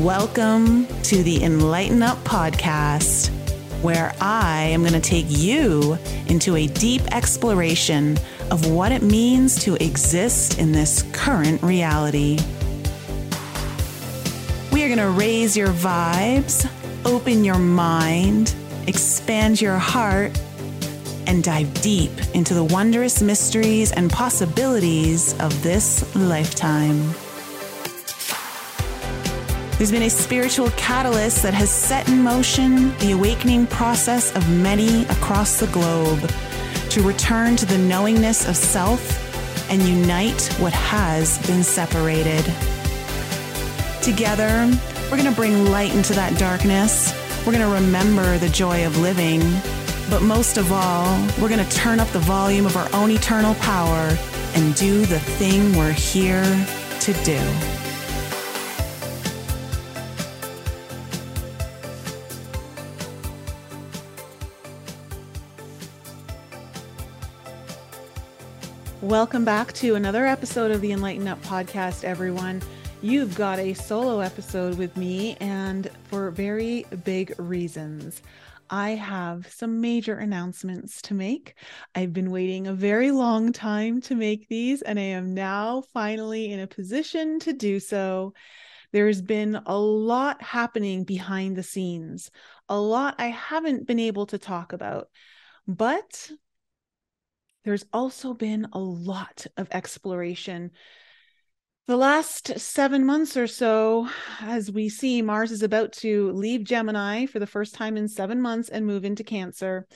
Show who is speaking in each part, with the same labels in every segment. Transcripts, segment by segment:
Speaker 1: Welcome to the Enlighten Up podcast, where I am going to take you into a deep exploration of what it means to exist in this current reality. We are going to raise your vibes, open your mind, expand your heart, and dive deep into the wondrous mysteries and possibilities of this lifetime. There's been a spiritual catalyst that has set in motion the awakening process of many across the globe to return to the knowingness of self and unite what has been separated. Together, we're going to bring light into that darkness. We're going to remember the joy of living. But most of all, we're going to turn up the volume of our own eternal power and do the thing we're here to do. Welcome back to another episode of the Enlighten Up podcast, everyone. You've got a solo episode with me, and for very big reasons. I have some major announcements to make. I've been waiting a very long time to make these, and I am now finally in a position to do so. There's been a lot happening behind the scenes, a lot I haven't been able to talk about. But there's also been a lot of exploration. The last seven months or so, as we see, Mars is about to leave Gemini for the first time in seven months and move into Cancer.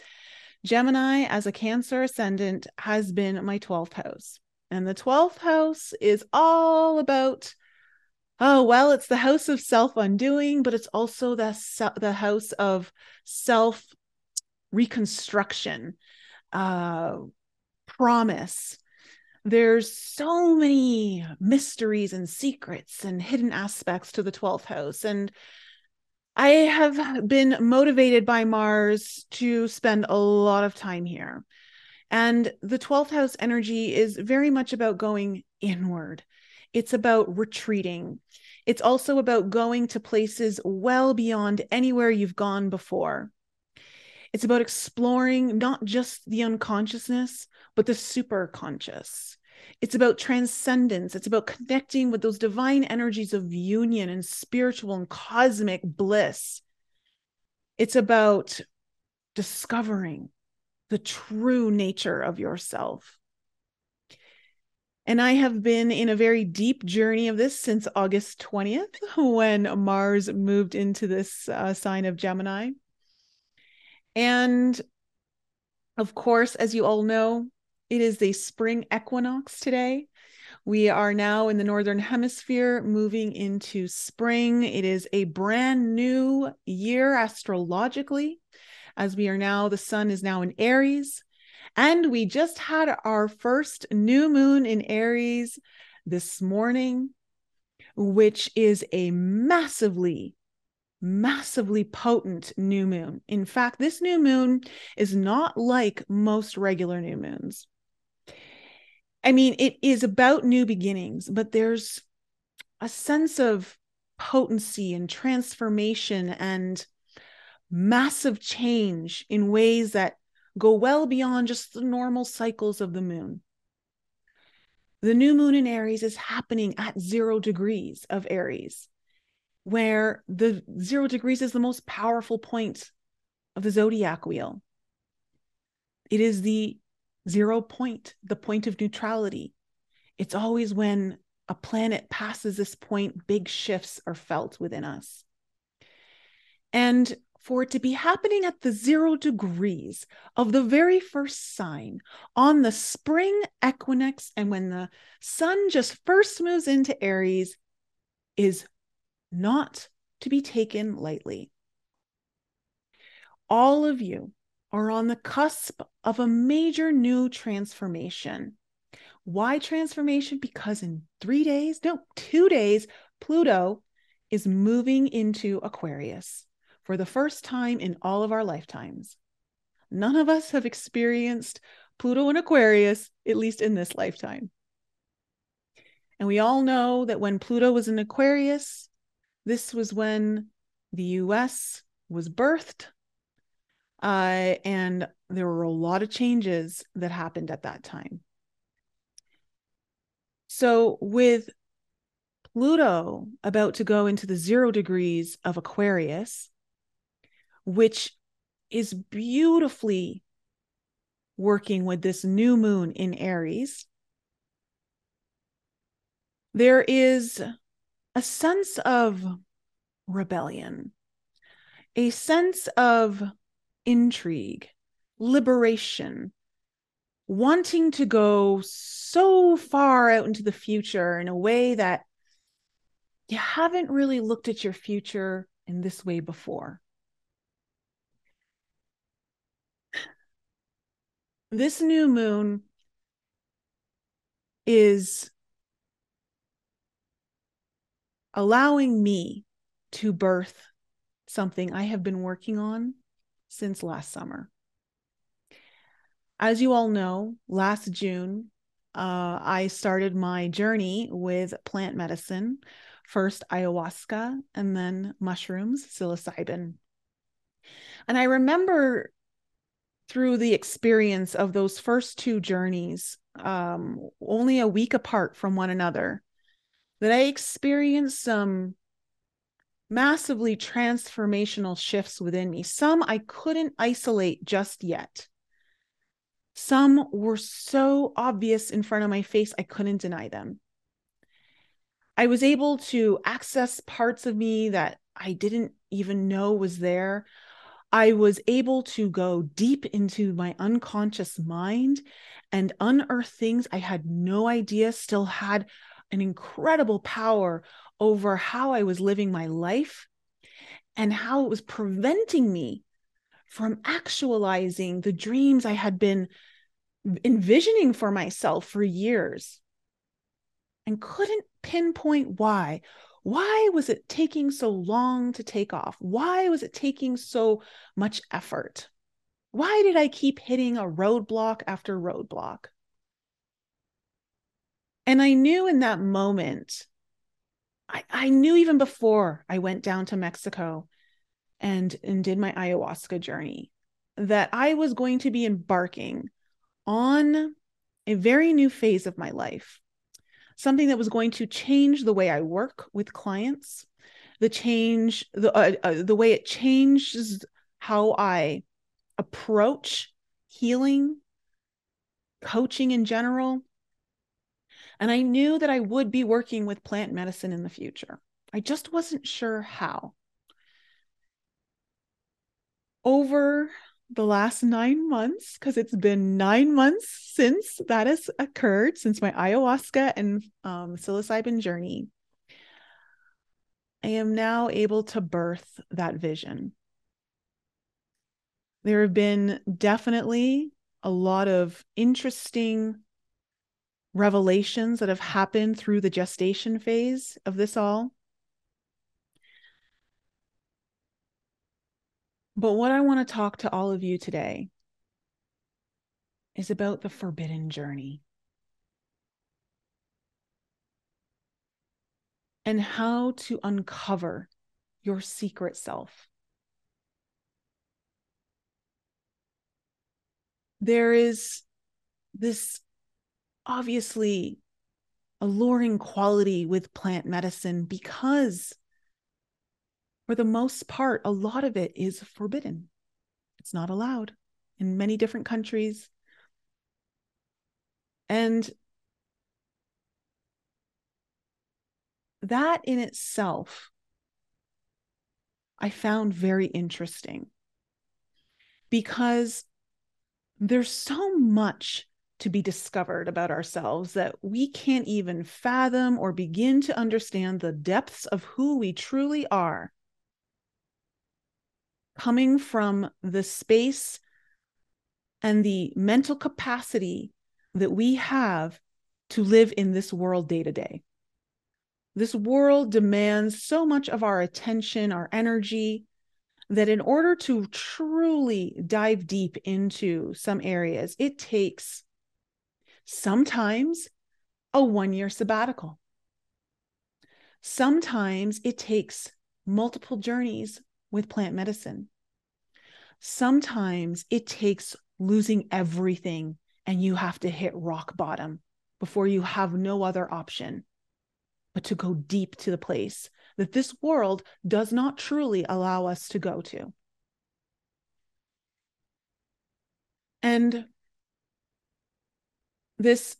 Speaker 1: Gemini, as a Cancer ascendant, has been my 12th house. And the 12th house is all about, oh, well, it's the house of self undoing, but it's also the, the house of self reconstruction. Uh, promise. There's so many mysteries and secrets and hidden aspects to the 12th house. And I have been motivated by Mars to spend a lot of time here. And the 12th house energy is very much about going inward, it's about retreating. It's also about going to places well beyond anywhere you've gone before. It's about exploring not just the unconsciousness, but the super conscious. It's about transcendence. It's about connecting with those divine energies of union and spiritual and cosmic bliss. It's about discovering the true nature of yourself. And I have been in a very deep journey of this since August 20th, when Mars moved into this uh, sign of Gemini. And of course, as you all know, it is the spring equinox today. We are now in the Northern Hemisphere moving into spring. It is a brand new year astrologically, as we are now, the sun is now in Aries. And we just had our first new moon in Aries this morning, which is a massively massively potent new moon. In fact, this new moon is not like most regular new moons. I mean, it is about new beginnings, but there's a sense of potency and transformation and massive change in ways that go well beyond just the normal cycles of the moon. The new moon in Aries is happening at zero degrees of Aries where the zero degrees is the most powerful point of the zodiac wheel. It is the zero point, the point of neutrality. It's always when a planet passes this point, big shifts are felt within us. And for it to be happening at the zero degrees of the very first sign on the spring equinox, and when the sun just first moves into Aries, is not to be taken lightly. All of you are on the cusp of a major new transformation. Why transformation? Because in three days, no, two days, Pluto is moving into Aquarius for the first time in all of our lifetimes. None of us have experienced Pluto in Aquarius, at least in this lifetime. And we all know that when Pluto was in Aquarius, this was when the US was birthed. Uh, and there were a lot of changes that happened at that time. So, with Pluto about to go into the zero degrees of Aquarius, which is beautifully working with this new moon in Aries, there is a sense of rebellion, a sense of intrigue, liberation, wanting to go so far out into the future in a way that you haven't really looked at your future in this way before. This new moon is allowing me to birth something I have been working on since last summer. As you all know, last June, uh, I started my journey with plant medicine, first ayahuasca and then mushrooms, psilocybin. And I remember through the experience of those first two journeys, um, only a week apart from one another, that I experienced some massively transformational shifts within me. Some I couldn't isolate just yet. Some were so obvious in front of my face, I couldn't deny them. I was able to access parts of me that I didn't even know was there. I was able to go deep into my unconscious mind and unearth things I had no idea still had an incredible power over how I was living my life and how it was preventing me from actualizing the dreams I had been envisioning for myself for years and couldn't pinpoint why. Why was it taking so long to take off? Why was it taking so much effort? Why did I keep hitting a roadblock after roadblock? And I knew in that moment, I, I knew even before I went down to Mexico and, and did my ayahuasca journey that I was going to be embarking on a very new phase of my life something that was going to change the way I work with clients, the change the uh, uh, the way it changes how I approach healing, coaching in general. And I knew that I would be working with plant medicine in the future. I just wasn't sure how. Over the last nine months because it's been nine months since that has occurred, since my ayahuasca and um, psilocybin journey. I am now able to birth that vision. There have been definitely a lot of interesting revelations that have happened through the gestation phase of this all. But what I want to talk to all of you today is about the forbidden journey and how to uncover your secret self. There is this obviously alluring quality with plant medicine because for the most part, a lot of it is forbidden. It's not allowed in many different countries. And that in itself, I found very interesting because there's so much to be discovered about ourselves that we can't even fathom or begin to understand the depths of who we truly are coming from the space and the mental capacity that we have to live in this world day to day. This world demands so much of our attention, our energy, that in order to truly dive deep into some areas, it takes sometimes a one year sabbatical. Sometimes it takes multiple journeys with plant medicine. Sometimes it takes losing everything and you have to hit rock bottom before you have no other option but to go deep to the place that this world does not truly allow us to go to. And this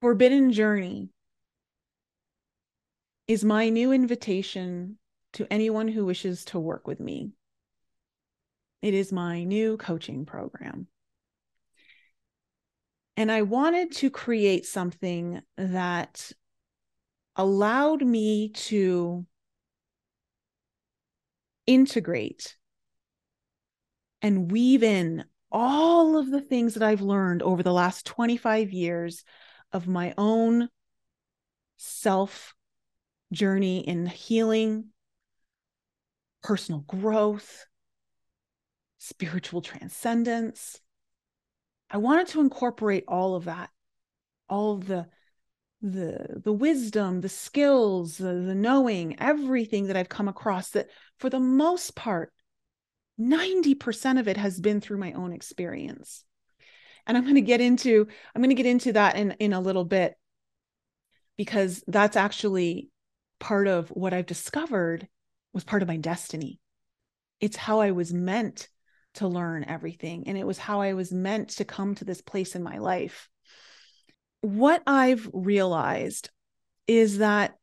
Speaker 1: forbidden journey is my new invitation to anyone who wishes to work with me. It is my new coaching program. And I wanted to create something that allowed me to integrate and weave in all of the things that I've learned over the last 25 years of my own self journey in healing, personal growth, spiritual transcendence. I wanted to incorporate all of that, all of the the the wisdom the skills the, the knowing everything that i've come across that for the most part 90% of it has been through my own experience. And i'm going to get into i'm going to get into that in in a little bit because that's actually part of what i've discovered was part of my destiny. It's how i was meant to learn everything and it was how i was meant to come to this place in my life. What I've realized is that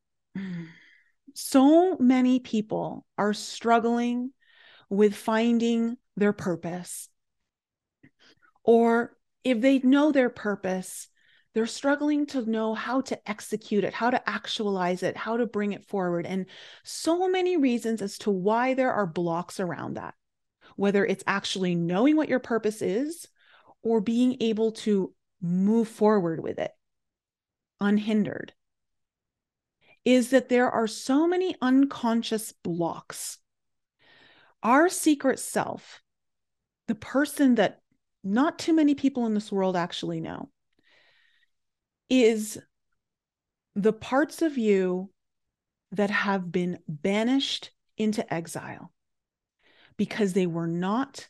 Speaker 1: so many people are struggling with finding their purpose. Or if they know their purpose, they're struggling to know how to execute it, how to actualize it, how to bring it forward. And so many reasons as to why there are blocks around that, whether it's actually knowing what your purpose is or being able to move forward with it unhindered is that there are so many unconscious blocks. Our secret self, the person that not too many people in this world actually know, is the parts of you that have been banished into exile because they were not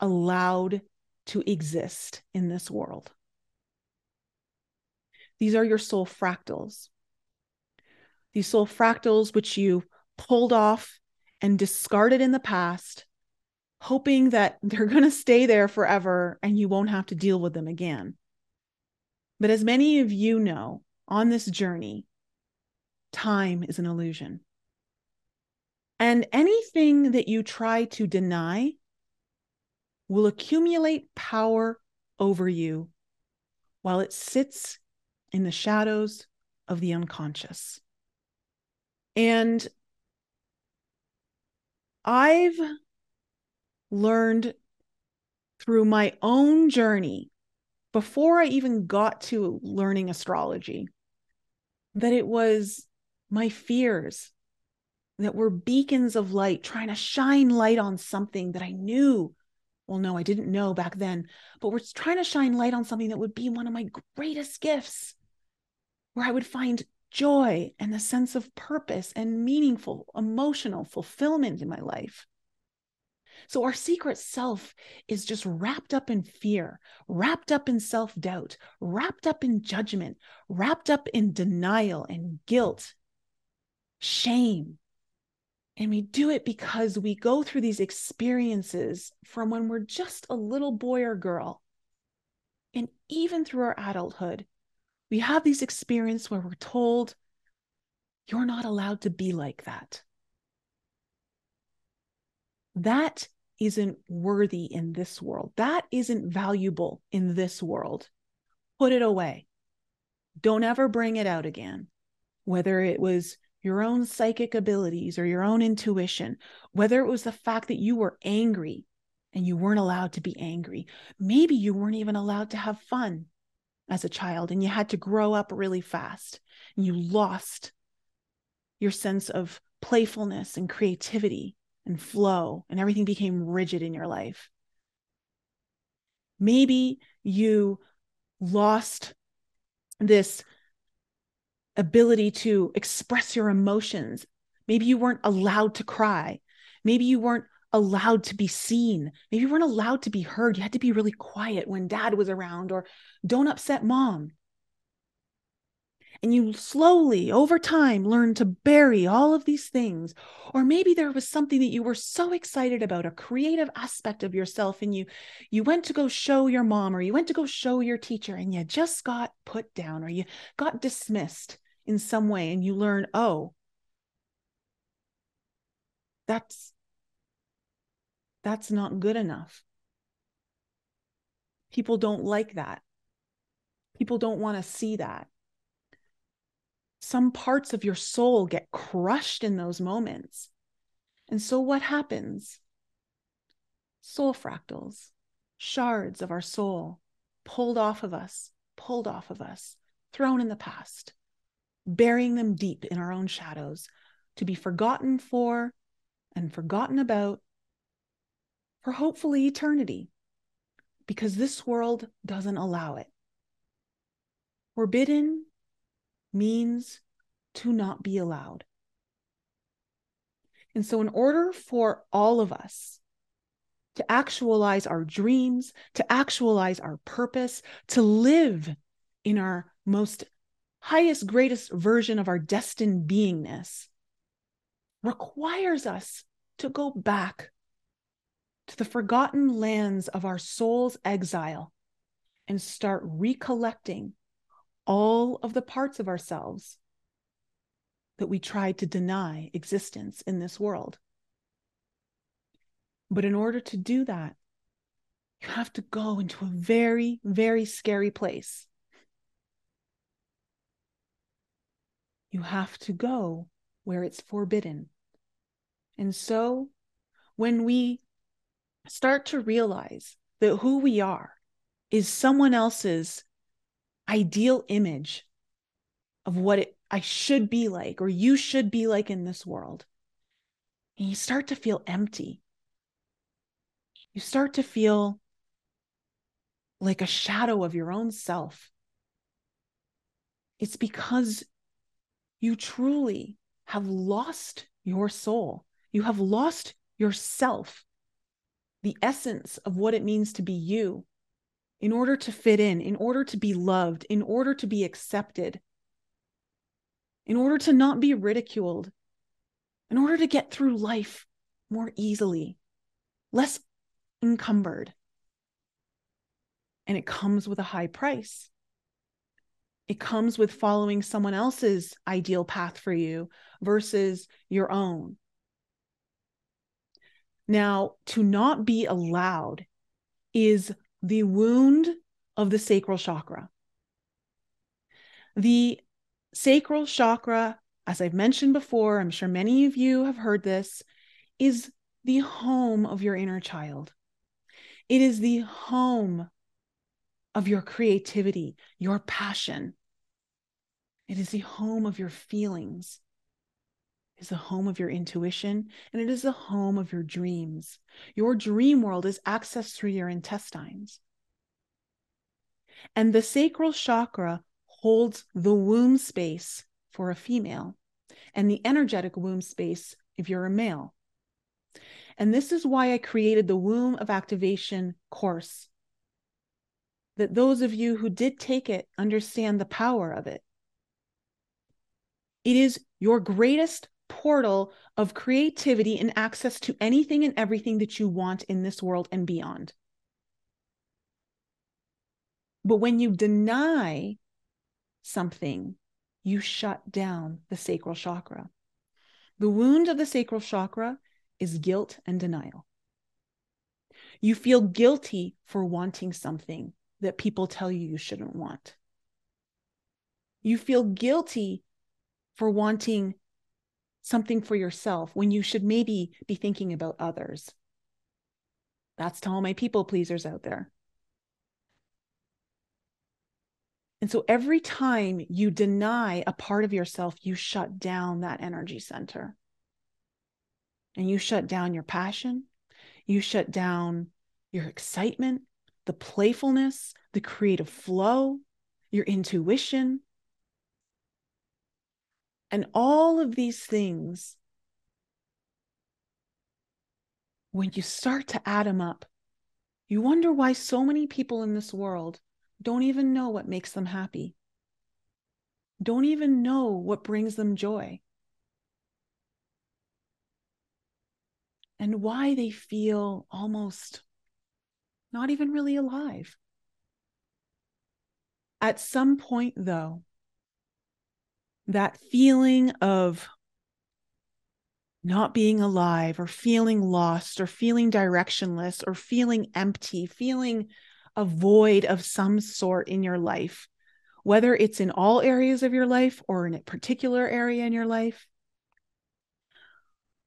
Speaker 1: allowed to exist in this world. These are your soul fractals. These soul fractals, which you pulled off and discarded in the past, hoping that they're going to stay there forever and you won't have to deal with them again. But as many of you know, on this journey, time is an illusion. And anything that you try to deny will accumulate power over you while it sits in the shadows of the unconscious. And I've learned through my own journey before I even got to learning astrology that it was my fears that were beacons of light trying to shine light on something that I knew. Well, no, I didn't know back then, but we're trying to shine light on something that would be one of my greatest gifts where I would find joy and a sense of purpose and meaningful emotional fulfillment in my life. So, our secret self is just wrapped up in fear, wrapped up in self doubt, wrapped up in judgment, wrapped up in denial and guilt, shame. And we do it because we go through these experiences from when we're just a little boy or girl. And even through our adulthood, we have these experiences where we're told you're not allowed to be like that. That isn't worthy in this world. That isn't valuable in this world. Put it away. Don't ever bring it out again. Whether it was your own psychic abilities or your own intuition, whether it was the fact that you were angry and you weren't allowed to be angry, maybe you weren't even allowed to have fun as a child and you had to grow up really fast and you lost your sense of playfulness and creativity and flow and everything became rigid in your life. Maybe you lost this ability to express your emotions. Maybe you weren't allowed to cry. Maybe you weren't allowed to be seen. Maybe you weren't allowed to be heard. You had to be really quiet when dad was around, or don't upset mom. And you slowly, over time, learn to bury all of these things. Or maybe there was something that you were so excited about, a creative aspect of yourself, and you you went to go show your mom, or you went to go show your teacher, and you just got put down, or you got dismissed in some way, and you learn, oh, that's that's not good enough. People don't like that. People don't want to see that. Some parts of your soul get crushed in those moments. And so, what happens? Soul fractals, shards of our soul, pulled off of us, pulled off of us, thrown in the past, burying them deep in our own shadows to be forgotten for and forgotten about for hopefully eternity, because this world doesn't allow it. Forbidden means to not be allowed. And so, in order for all of us to actualize our dreams, to actualize our purpose, to live in our most highest, greatest version of our destined beingness, requires us to go back to the forgotten lands of our soul's exile and start recollecting all of the parts of ourselves that we tried to deny existence in this world. But in order to do that, you have to go into a very, very scary place. You have to go where it's forbidden. And so when we start to realize that who we are is someone else's ideal image of what it, I should be like or you should be like in this world. And you start to feel empty. You start to feel like a shadow of your own self. It's because you truly have lost your soul. You have lost yourself the essence of what it means to be you in order to fit in, in order to be loved, in order to be accepted, in order to not be ridiculed, in order to get through life more easily, less encumbered. And it comes with a high price. It comes with following someone else's ideal path for you versus your own. Now, to not be allowed is the wound of the sacral chakra. The sacral chakra, as I've mentioned before, I'm sure many of you have heard this, is the home of your inner child. It is the home of your creativity, your passion. It is the home of your feelings is the home of your intuition and it is the home of your dreams. Your dream world is accessed through your intestines. And the sacral chakra holds the womb space for a female and the energetic womb space if you're a male. And this is why I created the womb of activation course. That those of you who did take it understand the power of it. It is your greatest portal of creativity and access to anything and everything that you want in this world and beyond. But when you deny something, you shut down the sacral chakra. The wound of the sacral chakra is guilt and denial. You feel guilty for wanting something that people tell you you shouldn't want. You feel guilty for wanting something for yourself when you should maybe be thinking about others. That's to all my people pleasers out there. And so every time you deny a part of yourself, you shut down that energy center. And you shut down your passion, you shut down your excitement, the playfulness, the creative flow, your intuition, And all of these things, when you start to add them up, you wonder why so many people in this world don't even know what makes them happy, don't even know what brings them joy, and why they feel almost not even really alive. At some point, though, that feeling of not being alive or feeling lost or feeling directionless or feeling empty, feeling a void of some sort in your life, whether it's in all areas of your life or in a particular area in your life.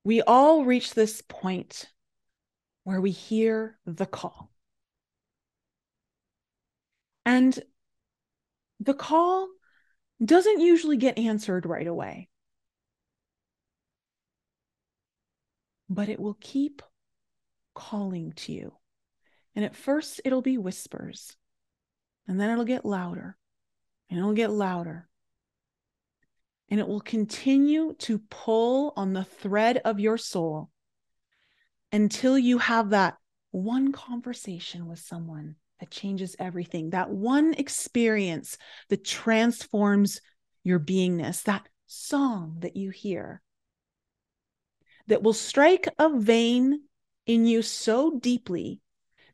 Speaker 1: We all reach this point where we hear the call. And the call doesn't usually get answered right away. But it will keep calling to you. And at first, it'll be whispers, and then it'll get louder, and it'll get louder. And it will continue to pull on the thread of your soul until you have that one conversation with someone that changes everything. That one experience that transforms your beingness, that song that you hear that will strike a vein in you so deeply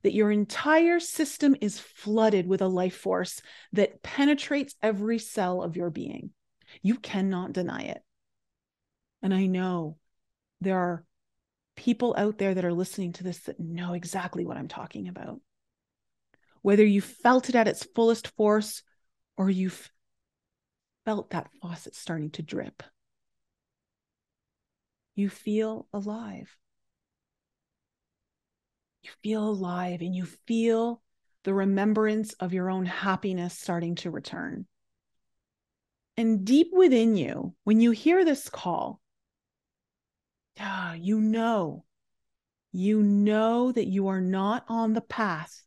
Speaker 1: that your entire system is flooded with a life force that penetrates every cell of your being. You cannot deny it. And I know there are people out there that are listening to this that know exactly what I'm talking about whether you felt it at its fullest force or you've felt that faucet starting to drip. You feel alive. You feel alive and you feel the remembrance of your own happiness starting to return. And deep within you, when you hear this call, ah, you know, you know that you are not on the path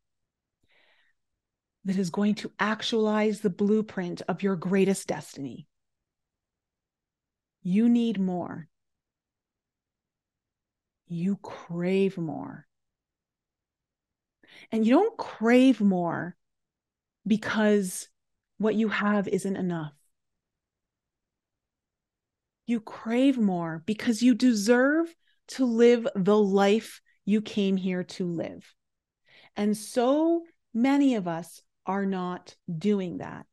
Speaker 1: that is going to actualize the blueprint of your greatest destiny. You need more. You crave more. And you don't crave more because what you have isn't enough. You crave more because you deserve to live the life you came here to live. And so many of us are not doing that.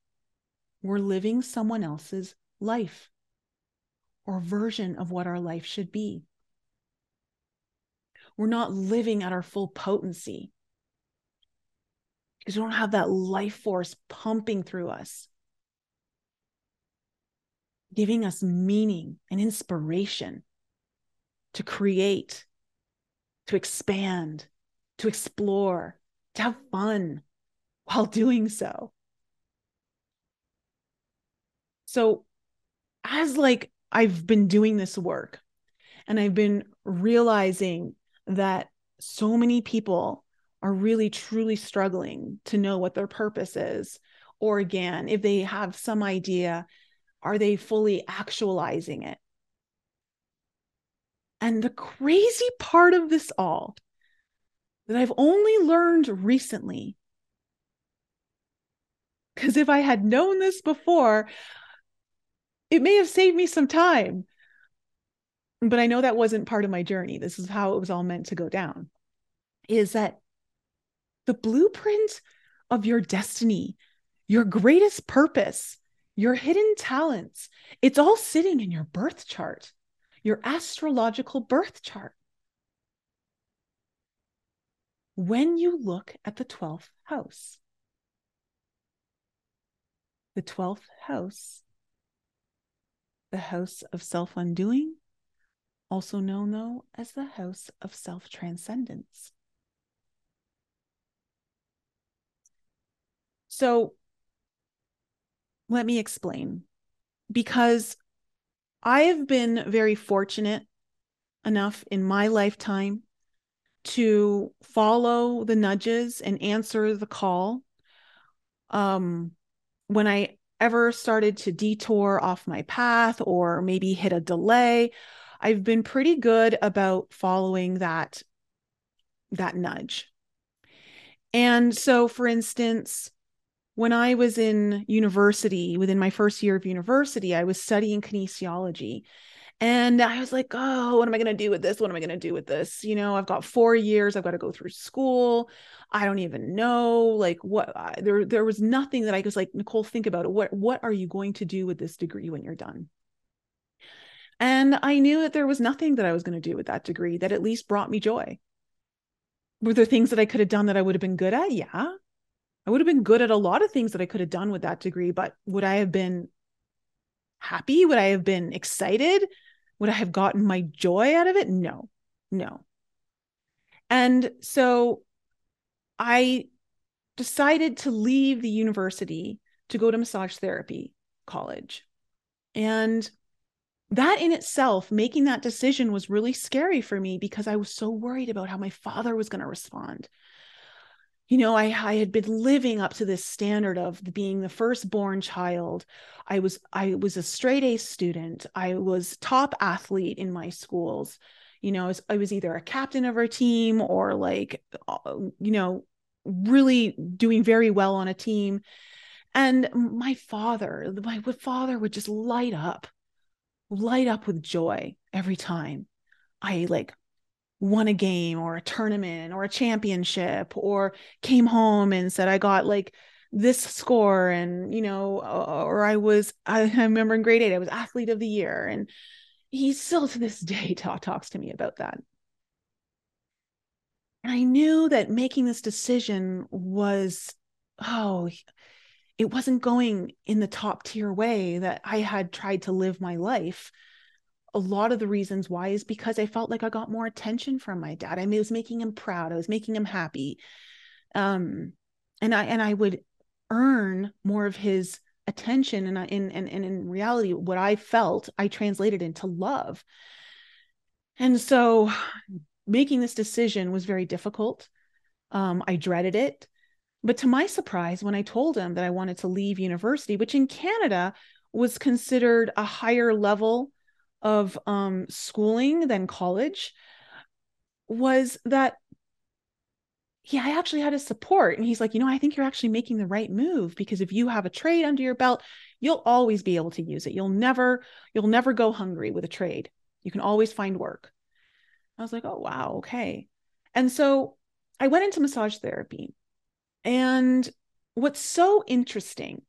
Speaker 1: We're living someone else's life or version of what our life should be. We're not living at our full potency because we don't have that life force pumping through us, giving us meaning and inspiration to create, to expand, to explore, to have fun, while doing so. So, as like I've been doing this work and I've been realizing that so many people are really truly struggling to know what their purpose is. Or again, if they have some idea, are they fully actualizing it? And the crazy part of this all that I've only learned recently because if I had known this before, it may have saved me some time. But I know that wasn't part of my journey. This is how it was all meant to go down. Is that the blueprint of your destiny, your greatest purpose, your hidden talents, it's all sitting in your birth chart, your astrological birth chart. When you look at the 12th house, the 12th house, the house of self undoing, also known though as the house of self transcendence. So let me explain because I have been very fortunate enough in my lifetime to follow the nudges and answer the call um when I ever started to detour off my path or maybe hit a delay, I've been pretty good about following that that nudge. And so for instance, when I was in university, within my first year of university, I was studying kinesiology. And I was like, oh, what am I going to do with this? What am I going to do with this? You know, I've got four years. I've got to go through school. I don't even know. Like, what? I, there, there was nothing that I was like, Nicole, think about it. What, what are you going to do with this degree when you're done? And I knew that there was nothing that I was going to do with that degree that at least brought me joy. Were there things that I could have done that I would have been good at? Yeah. I would have been good at a lot of things that I could have done with that degree, but would I have been happy? Would I have been excited? Would I have gotten my joy out of it? No, no. And so I decided to leave the university to go to massage therapy college. And that in itself, making that decision was really scary for me because I was so worried about how my father was going to respond. You know, I, I had been living up to this standard of being the firstborn child. I was I was a straight A student. I was top athlete in my schools. You know, I was, either a captain of our team or like, uh, you know, really doing very well on a team. And my father, my father would just light up light up with joy every time I like won a game or a tournament or a championship or came home and said I got like this score and you know or I was I, remember in grade 8 I was athlete of the year and he still to this day talk, talks to me about that and I knew that making this decision was oh it wasn't going in the top tier way that I had tried to live my life. A lot of the reasons why is because I felt like I got more attention from my dad. I, was making him proud. I was making him happy. Um, and I and I would earn more of his attention. And I, in and, and in reality, what I felt, I translated into love. And so making this decision was very difficult. Um, I dreaded it. But to my surprise, when I told him that I wanted to leave university, which in Canada was considered a higher level of um, schooling than college, was that yeah, I actually had his support. And he's like, you know, I think you're actually making the right move because if you have a trade under your belt, you'll always be able to use it. You'll never, you'll never go hungry with a trade. You can always find work. I was like, oh, wow, okay. And so I went into massage therapy and what's so interesting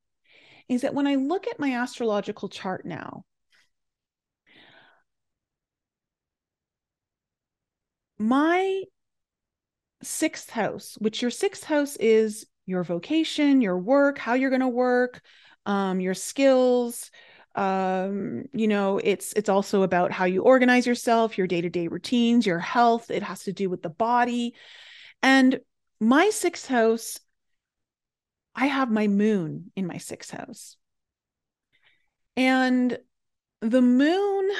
Speaker 1: is that when I look at my astrological chart now, my sixth house, which your sixth house is your vocation, your work, how you're going to work, um, your skills. Um, you know, it's it's also about how you organize yourself, your day-to-day routines, your health. It has to do with the body. And my sixth house I have my moon in my sixth house. And the moon,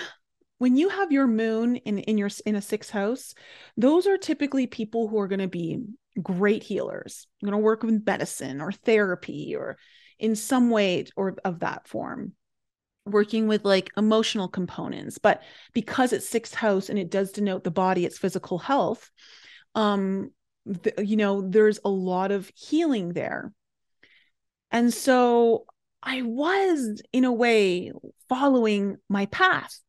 Speaker 1: when you have your moon in, in your in a sixth house, those are typically people who are going to be great healers, going to work with medicine or therapy or in some way or of that form working with like emotional components but because it's sixth house and it does denote the body its physical health um the, you know there's a lot of healing there and so I was, in a way, following my path.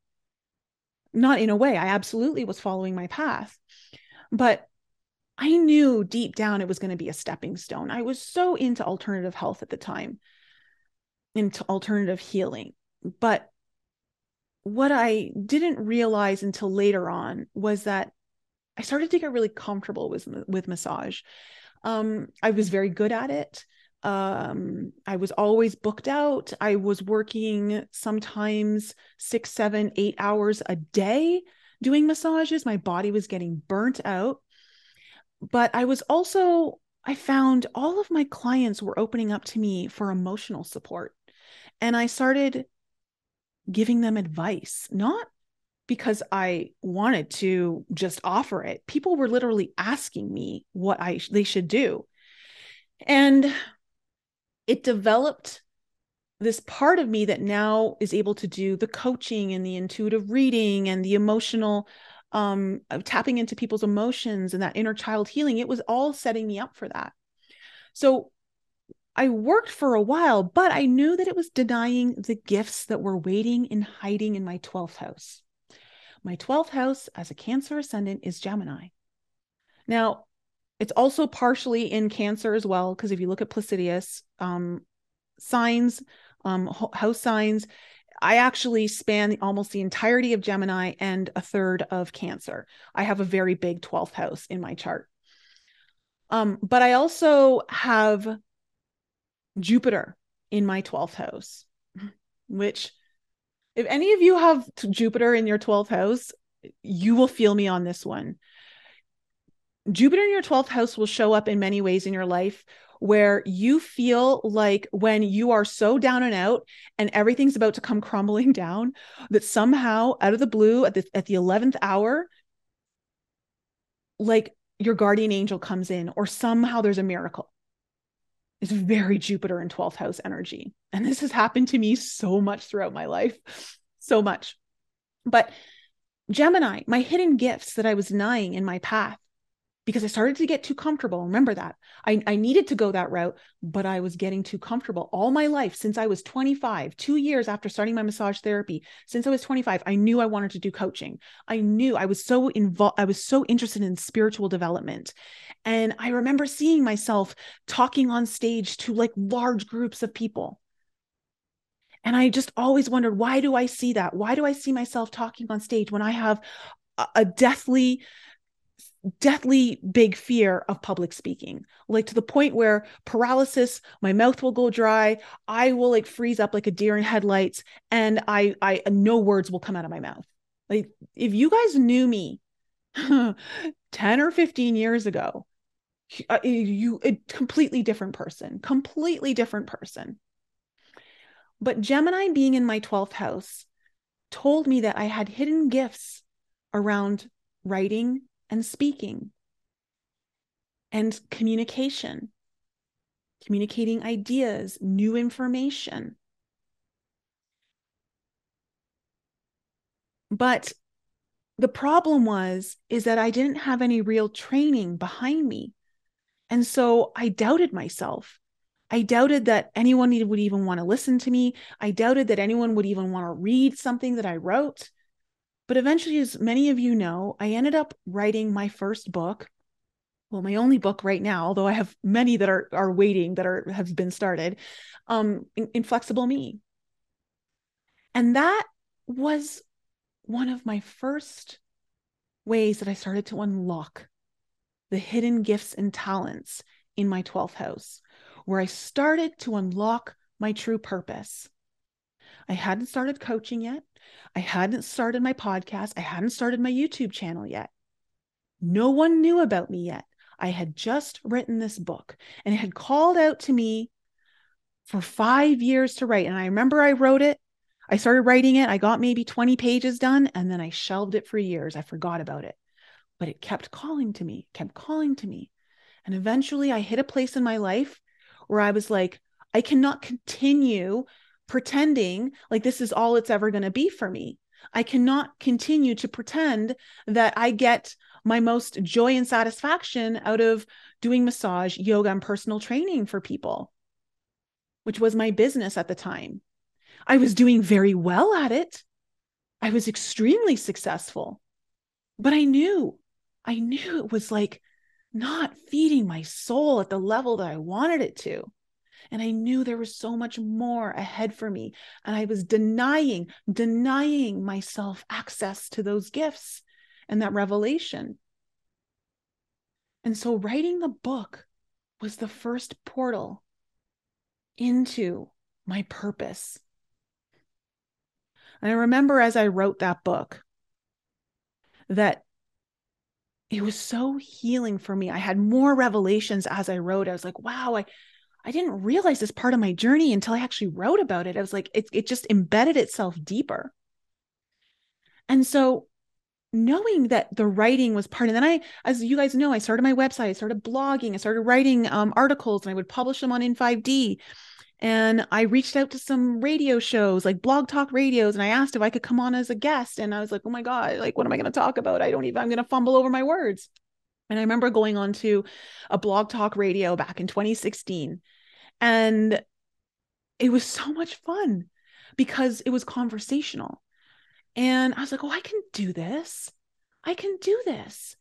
Speaker 1: Not in a way, I absolutely was following my path. But I knew deep down it was going to be a stepping stone. I was so into alternative health at the time, into alternative healing. But what I didn't realize until later on was that I started to get really comfortable with with massage. Um, I was very good at it um i was always booked out i was working sometimes six seven eight hours a day doing massages my body was getting burnt out but i was also i found all of my clients were opening up to me for emotional support and i started giving them advice not because I wanted to just offer it. People were literally asking me what I they should do. And it developed this part of me that now is able to do the coaching and the intuitive reading and the emotional um tapping into people's emotions and that inner child healing it was all setting me up for that so I worked for a while, but I knew that it was denying the gifts that were waiting and hiding in my 12th house. My 12th house as a Cancer ascendant is Gemini. Now, it's also partially in Cancer as well, because if you look at Placidus, um, signs, um, house signs, I actually span almost the entirety of Gemini and a third of Cancer. I have a very big 12th house in my chart. Um, but I also have Jupiter in my 12th house, which, if any of you have Jupiter in your 12th house, you will feel me on this one. Jupiter in your 12th house will show up in many ways in your life where you feel like when you are so down and out and everything's about to come crumbling down that somehow out of the blue at the at the 11th hour like your guardian angel comes in or somehow there's a miracle it's very Jupiter in 12th house energy. And this has happened to me so much throughout my life, so much. But Gemini, my hidden gifts that I was denying in my path, because I started to get too comfortable. Remember that. I, I needed to go that route, but I was getting too comfortable all my life since I was 25, two years after starting my massage therapy. Since I was 25, I knew I wanted to do coaching. I knew I was so involved, I was so interested in spiritual development. And I remember seeing myself talking on stage to like large groups of people. And I just always wondered, why do I see that? Why do I see myself talking on stage when I have a, a deathly deathly big fear of public speaking, like to the point where paralysis, my mouth will go dry, I will like freeze up like a deer in headlights, and I I no words will come out of my mouth. Like if you guys knew me 10 or 15 years ago, uh, you a completely different person, completely different person. But Gemini being in my 12th house told me that I had hidden gifts around writing and speaking and communication, communicating ideas, new information. But the problem was is that I didn't have any real training behind me. And so I doubted myself. I doubted that anyone would even want to listen to me. I doubted that anyone would even want to read something that I wrote. But eventually, as many of you know, I ended up writing my first book. Well, my only book right now, although I have many that are are waiting that are have been started, um, Inflexible Me. And that was one of my first ways that I started to unlock the hidden gifts and talents in my 12th house, where I started to unlock my true purpose. I hadn't started coaching yet. I hadn't started my podcast. I hadn't started my YouTube channel yet. No one knew about me yet. I had just written this book and it had called out to me for five years to write. And I remember I wrote it. I started writing it. I got maybe 20 pages done and then I shelved it for years. I forgot about it. But it kept calling to me, kept calling to me. And eventually I hit a place in my life where I was like, I cannot continue pretending like this is all it's ever going to be for me. I cannot continue to pretend that I get my most joy and satisfaction out of doing massage, yoga, and personal training for people, which was my business at the time. I was doing very well at it. I was extremely successful, but I knew, I knew it was like not feeding my soul at the level that I wanted it to. And I knew there was so much more ahead for me. And I was denying, denying myself access to those gifts and that revelation. And so writing the book was the first portal into my purpose. And I remember as I wrote that book that it was so healing for me. I had more revelations as I wrote. I was like, wow, I I didn't realize this part of my journey until I actually wrote about it. I was like, it, it just embedded itself deeper. And so knowing that the writing was part, and then I, as you guys know, I started my website, I started blogging, I started writing um, articles, and I would publish them on In5D. And I reached out to some radio shows, like blog talk radios, and I asked if I could come on as a guest. And I was like, oh my God, like, what am I going to talk about? I don't even, I'm going to fumble over my words. And I remember going on to a blog talk radio back in 2016. And it was so much fun because it was conversational. And I was like, oh, I can do this. I can do this.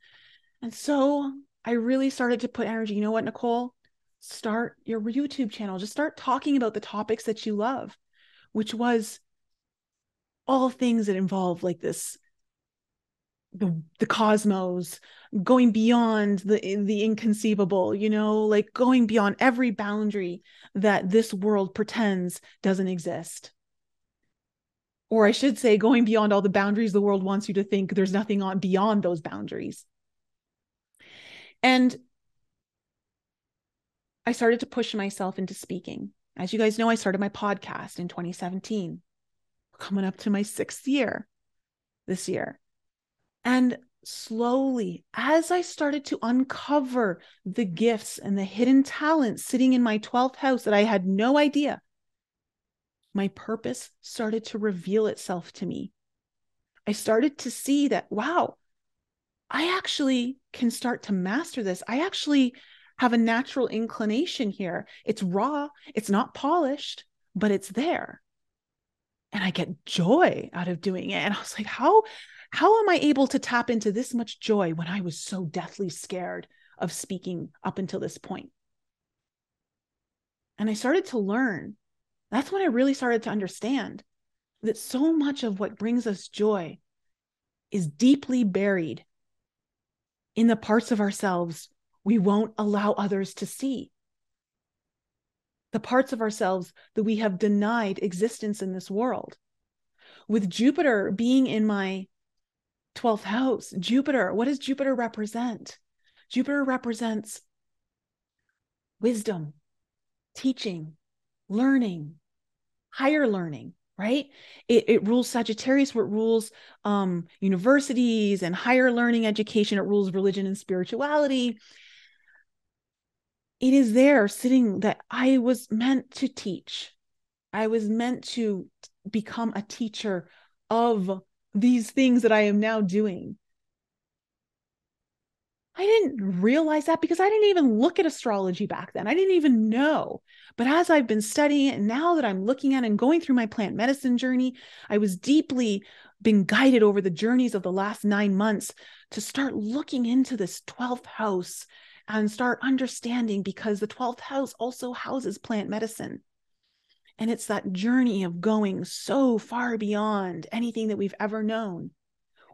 Speaker 1: And so I really started to put energy. You know what, Nicole? Start your YouTube channel. Just start talking about the topics that you love, which was all things that involve like this the the cosmos going beyond the the inconceivable you know like going beyond every boundary that this world pretends doesn't exist. Or i should say going beyond all the boundaries the world wants you to think there's nothing on beyond those boundaries. And i started to push myself into speaking. As you guys know i started my podcast in 2017 coming up to my 6th year this year and slowly, as I started to uncover the gifts and the hidden talents sitting in my 12th house that I had no idea, my purpose started to reveal itself to me. I started to see that, wow, I actually can start to master this. I actually have a natural inclination here. It's raw, it's not polished, but it's there. And I get joy out of doing it. And I was like, how how am I able to tap into this much joy when I was so deathly scared of speaking up until this point? And I started to learn. That's when I really started to understand that so much of what brings us joy is deeply buried in the parts of ourselves we won't allow others to see. The parts of ourselves that we have denied existence in this world. With Jupiter being in my 12th house, Jupiter. What does Jupiter represent? Jupiter represents wisdom, teaching, learning, higher learning, right? It, it rules Sagittarius, where it rules um, universities and higher learning education. It rules religion and spirituality. It is there sitting that I was meant to teach. I was meant to become a teacher of these things that I am now doing. I didn't realize that because I didn't even look at astrology back then. I didn't even know. But as I've been studying it, now that I'm looking at and going through my plant medicine journey, I was deeply been guided over the journeys of the last nine months to start looking into this 12th house and start understanding because the 12th house also houses plant medicine. And it's that journey of going so far beyond anything that we've ever known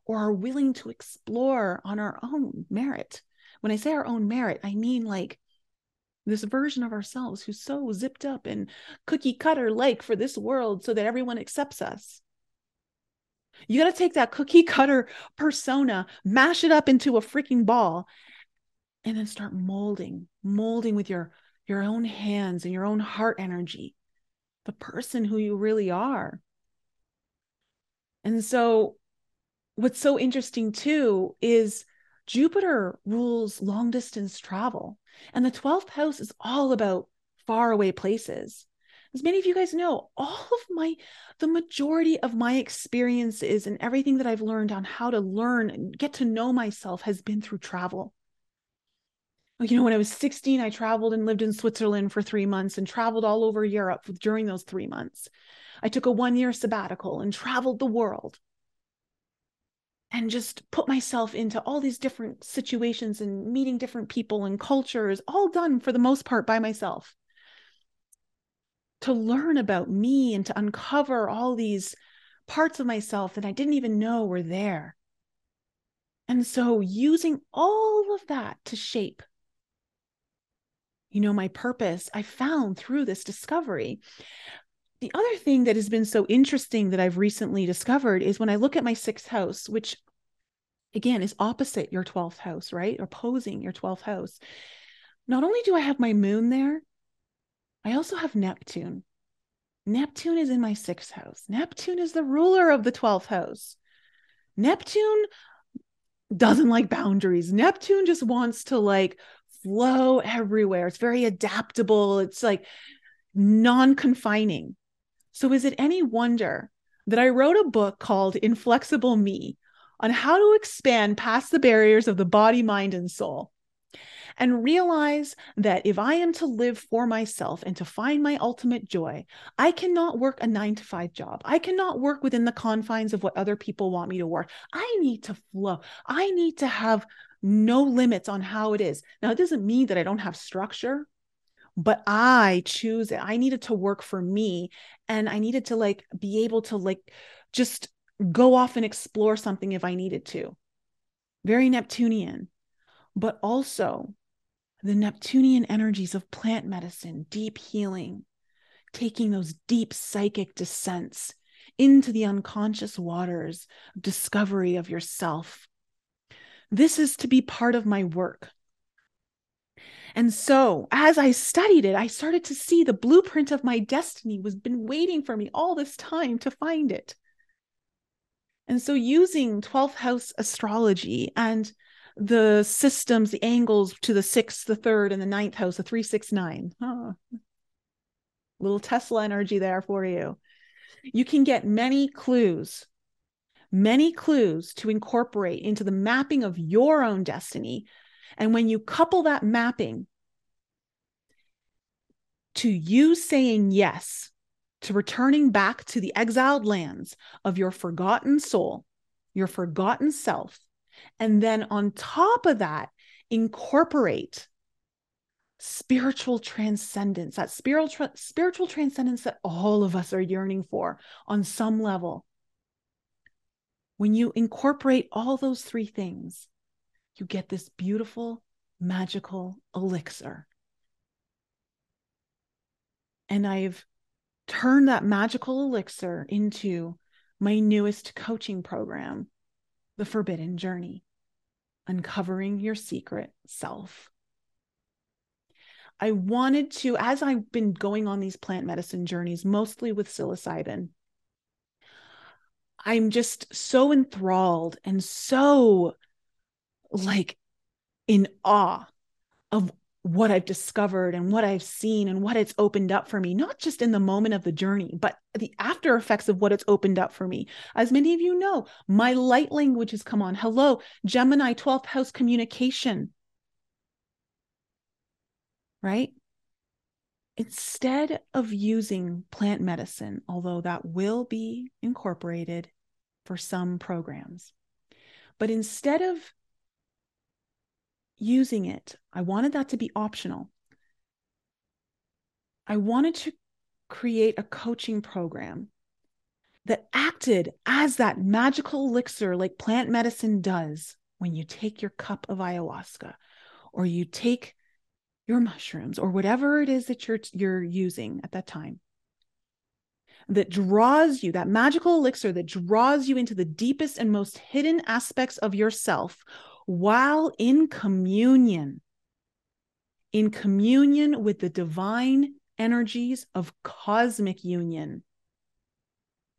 Speaker 1: or are willing to explore on our own merit. When I say our own merit, I mean like this version of ourselves who's so zipped up and cookie cutter like for this world so that everyone accepts us. You got to take that cookie cutter persona, mash it up into a freaking ball, and then start molding, molding with your your own hands and your own heart energy the person who you really are. And so, what's so interesting too is Jupiter rules long distance travel, and the 12th house is all about far away places. As many of you guys know, all of my, the majority of my experiences and everything that I've learned on how to learn and get to know myself has been through travel you know, when I was 16, I traveled and lived in Switzerland for three months and traveled all over Europe during those three months. I took a one year sabbatical and traveled the world and just put myself into all these different situations and meeting different people and cultures, all done for the most part by myself. To learn about me and to uncover all these parts of myself that I didn't even know were there. And so, using all of that to shape you know, my purpose I found through this discovery. The other thing that has been so interesting that I've recently discovered is when I look at my sixth house, which again is opposite your 12th house, right? Opposing your 12th house. Not only do I have my moon there, I also have Neptune. Neptune is in my sixth house. Neptune is the ruler of the 12th house. Neptune doesn't like boundaries. Neptune just wants to like flow everywhere. It's very adaptable. It's like non confining. So, is it any wonder that I wrote a book called Inflexible Me on how to expand past the barriers of the body, mind, and soul? and realize that if I am to live for myself and to find my ultimate joy, I cannot work a nine to five job. I cannot work within the confines of what other people want me to work. I need to flow. I need to have no limits on how it is. Now, it doesn't mean that I don't have structure, but I choose it. I needed to work for me and I needed to like be able to like just go off and explore something if I needed to. Very Neptunian, but also the Neptunian energies of plant medicine, deep healing, taking those deep psychic descents into the unconscious waters of discovery of yourself. This is to be part of my work. And so, as I studied it, I started to see the blueprint of my destiny was been waiting for me all this time to find it. And so, using 12th house astrology and the systems, the angles to the sixth, the third, and the ninth house, the three, six, nine. Huh. Little Tesla energy there for you. You can get many clues, many clues to incorporate into the mapping of your own destiny. And when you couple that mapping to you saying yes to returning back to the exiled lands of your forgotten soul, your forgotten self, and then on top of that, incorporate spiritual transcendence, that spiritual spiritual transcendence that all of us are yearning for on some level. When you incorporate all those three things, you get this beautiful, magical elixir. And I've turned that magical elixir into my newest coaching program, the Forbidden Journey Uncovering Your Secret Self. I wanted to, as I've been going on these plant medicine journeys, mostly with psilocybin, I'm just so enthralled and so like in awe of what I've discovered and what I've seen and what it's opened up for me, not just in the moment of the journey, but the after effects of what it's opened up for me. As many of you know, my light language has come on. Hello, Gemini 12th house communication. Right? Instead of using plant medicine, although that will be incorporated for some programs, but instead of using it. I wanted that to be optional. I wanted to create a coaching program that acted as that magical elixir, like plant medicine does when you take your cup of ayahuasca or you take your mushrooms or whatever it is that you're you're using at that time that draws you that magical elixir that draws you into the deepest and most hidden aspects of yourself while in communion, in communion with the divine energies of cosmic union.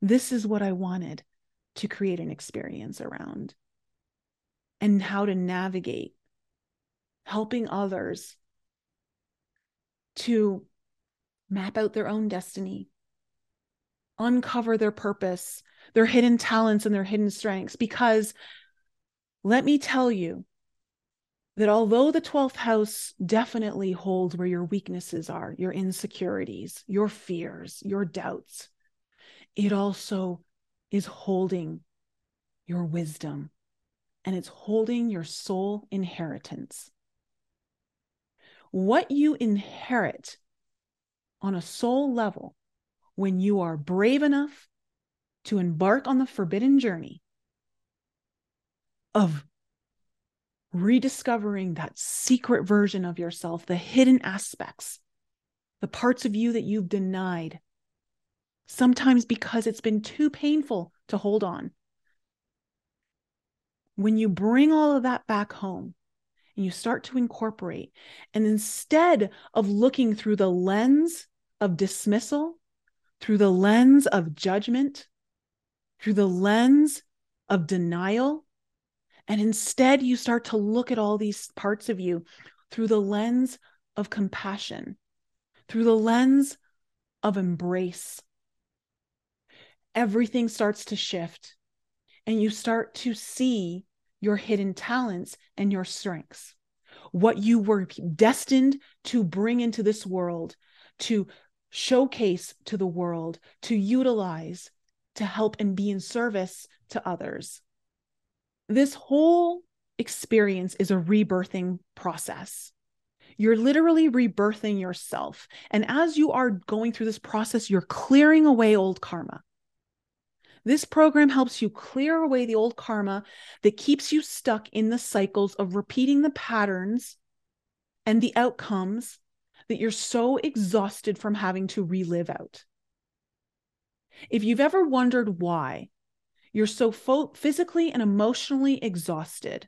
Speaker 1: This is what I wanted to create an experience around and how to navigate helping others to map out their own destiny, uncover their purpose, their hidden talents, and their hidden strengths. Because let me tell you that although the 12th house definitely holds where your weaknesses are, your insecurities, your fears, your doubts, it also is holding your wisdom and it's holding your soul inheritance. What you inherit on a soul level when you are brave enough to embark on the forbidden journey of rediscovering that secret version of yourself, the hidden aspects, the parts of you that you've denied, sometimes because it's been too painful to hold on. When you bring all of that back home and you start to incorporate, and instead of looking through the lens of dismissal, through the lens of judgment, through the lens of denial, and instead, you start to look at all these parts of you through the lens of compassion, through the lens of embrace. Everything starts to shift, and you start to see your hidden talents and your strengths. What you were destined to bring into this world, to showcase to the world, to utilize, to help and be in service to others. This whole experience is a rebirthing process. You're literally rebirthing yourself. And as you are going through this process, you're clearing away old karma. This program helps you clear away the old karma that keeps you stuck in the cycles of repeating the patterns and the outcomes that you're so exhausted from having to relive out. If you've ever wondered why you're so fo- physically and emotionally exhausted,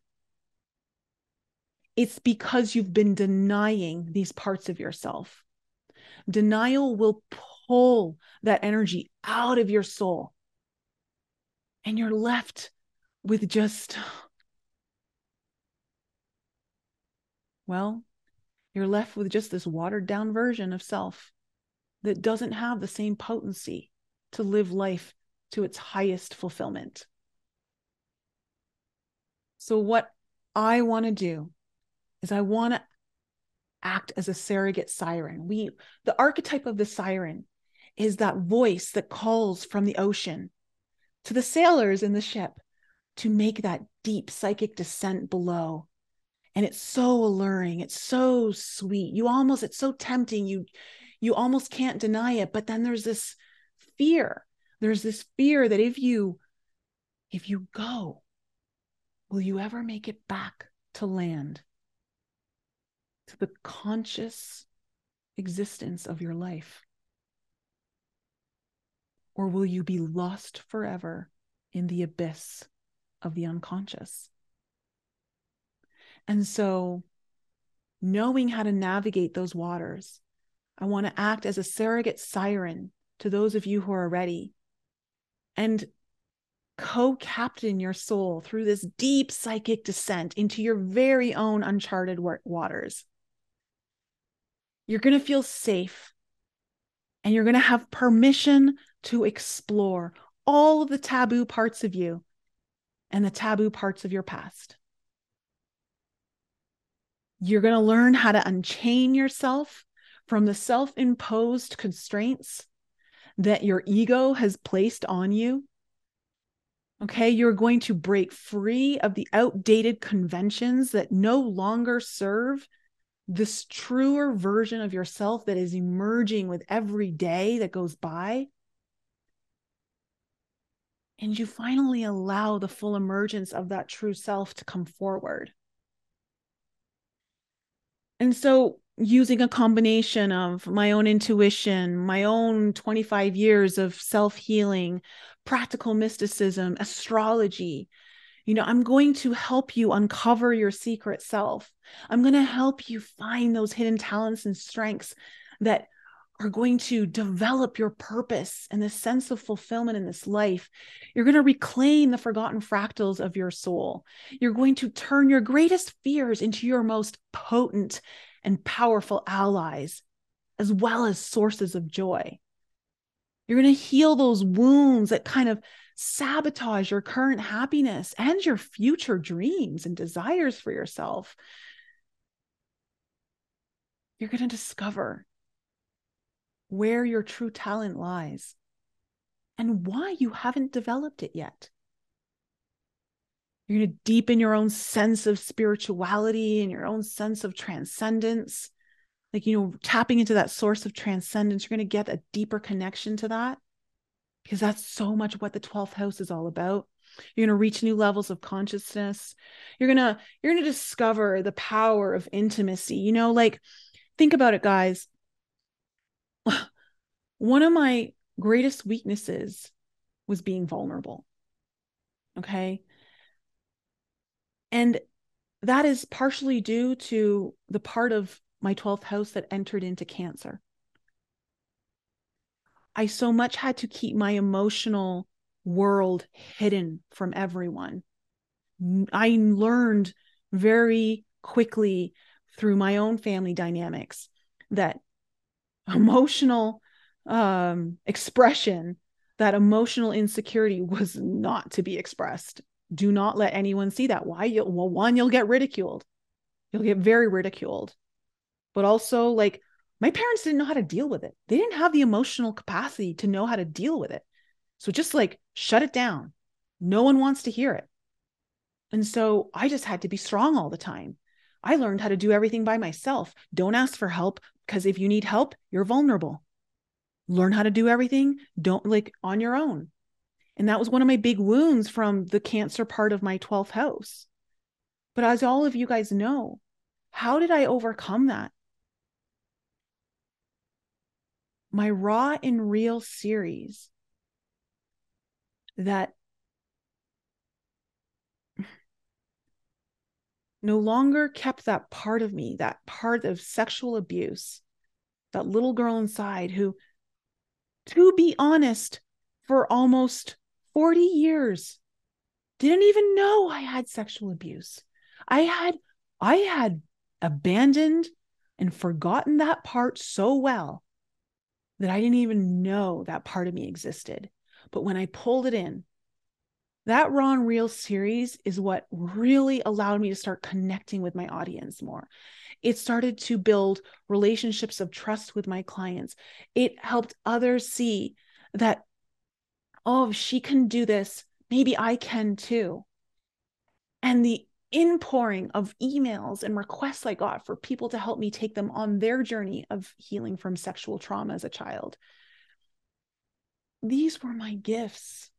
Speaker 1: it's because you've been denying these parts of yourself. Denial will pull that energy out of your soul. And you're left with just, well, you're left with just this watered down version of self that doesn't have the same potency to live life to its highest fulfillment. So, what I want to do is I want to act as a surrogate siren. We the archetype of the siren is that voice that calls from the ocean to the sailors in the ship to make that deep psychic descent below. And it's so alluring, it's so sweet. You almost it's so tempting you you almost can't deny it, but then there's this fear. There's this fear that if you if you go will you ever make it back to land? to the conscious existence of your life? Or will you be lost forever in the abyss of the unconscious? And so, knowing how to navigate those waters, I want to act as a surrogate siren to those of you who are ready and co captain your soul through this deep psychic descent into your very own uncharted waters. You're going to feel safe and you're going to have permission to explore all of the taboo parts of you and the taboo parts of your past. You're going to learn how to unchain yourself from the self imposed constraints that your ego has placed on you. Okay, you're going to break free of the outdated conventions that no longer serve this truer version of yourself that is emerging with every day that goes by. And you finally allow the full emergence of that true self to come forward. And so, using a combination of my own intuition, my own 25 years of self healing, practical mysticism, astrology, you know, I'm going to help you uncover your secret self. I'm going to help you find those hidden talents and strengths that are going to develop your purpose and the sense of fulfillment in this life. You're going to reclaim the forgotten fractals of your soul. You're going to turn your greatest fears into your most potent and powerful allies, as well as sources of joy. You're going to heal those wounds that kind of sabotage your current happiness and your future dreams and desires for yourself. You're going to discover where your true talent lies and why you haven't developed it yet. You're going to deepen your own sense of spirituality and your own sense of transcendence. Like, you know, tapping into that source of transcendence, you're going to get a deeper connection to that because that's so much what the 12th house is all about you're going to reach new levels of consciousness you're going to you're going to discover the power of intimacy you know like think about it guys one of my greatest weaknesses was being vulnerable okay and that is partially due to the part of my 12th house that entered into cancer I so much had to keep my emotional world hidden from everyone. I learned very quickly through my own family dynamics that emotional um, expression that emotional insecurity was not to be expressed. Do not let anyone see that. Why? You'll, well, one, you'll get ridiculed. You'll get very ridiculed. But also, like, my parents didn't know how to deal with it. They didn't have the emotional capacity to know how to deal with it. So just like shut it down. No one wants to hear it. And so I just had to be strong all the time. I learned how to do everything by myself. Don't ask for help because if you need help, you're vulnerable. Learn how to do everything, don't like on your own. And that was one of my big wounds from the cancer part of my 12th house. But as all of you guys know, how did I overcome that? My raw and real series that no longer kept that part of me, that part of sexual abuse, that little girl inside who, to be honest, for almost 40 years, didn't even know I had sexual abuse. I had I had abandoned and forgotten that part so well that I didn't even know that part of me existed. But when I pulled it in, that Raw and Real series is what really allowed me to start connecting with my audience more. It started to build relationships of trust with my clients. It helped others see that, oh, if she can do this, maybe I can too. And the inpouring of emails and requests I got for people to help me take them on their journey of healing from sexual trauma as a child. These were my gifts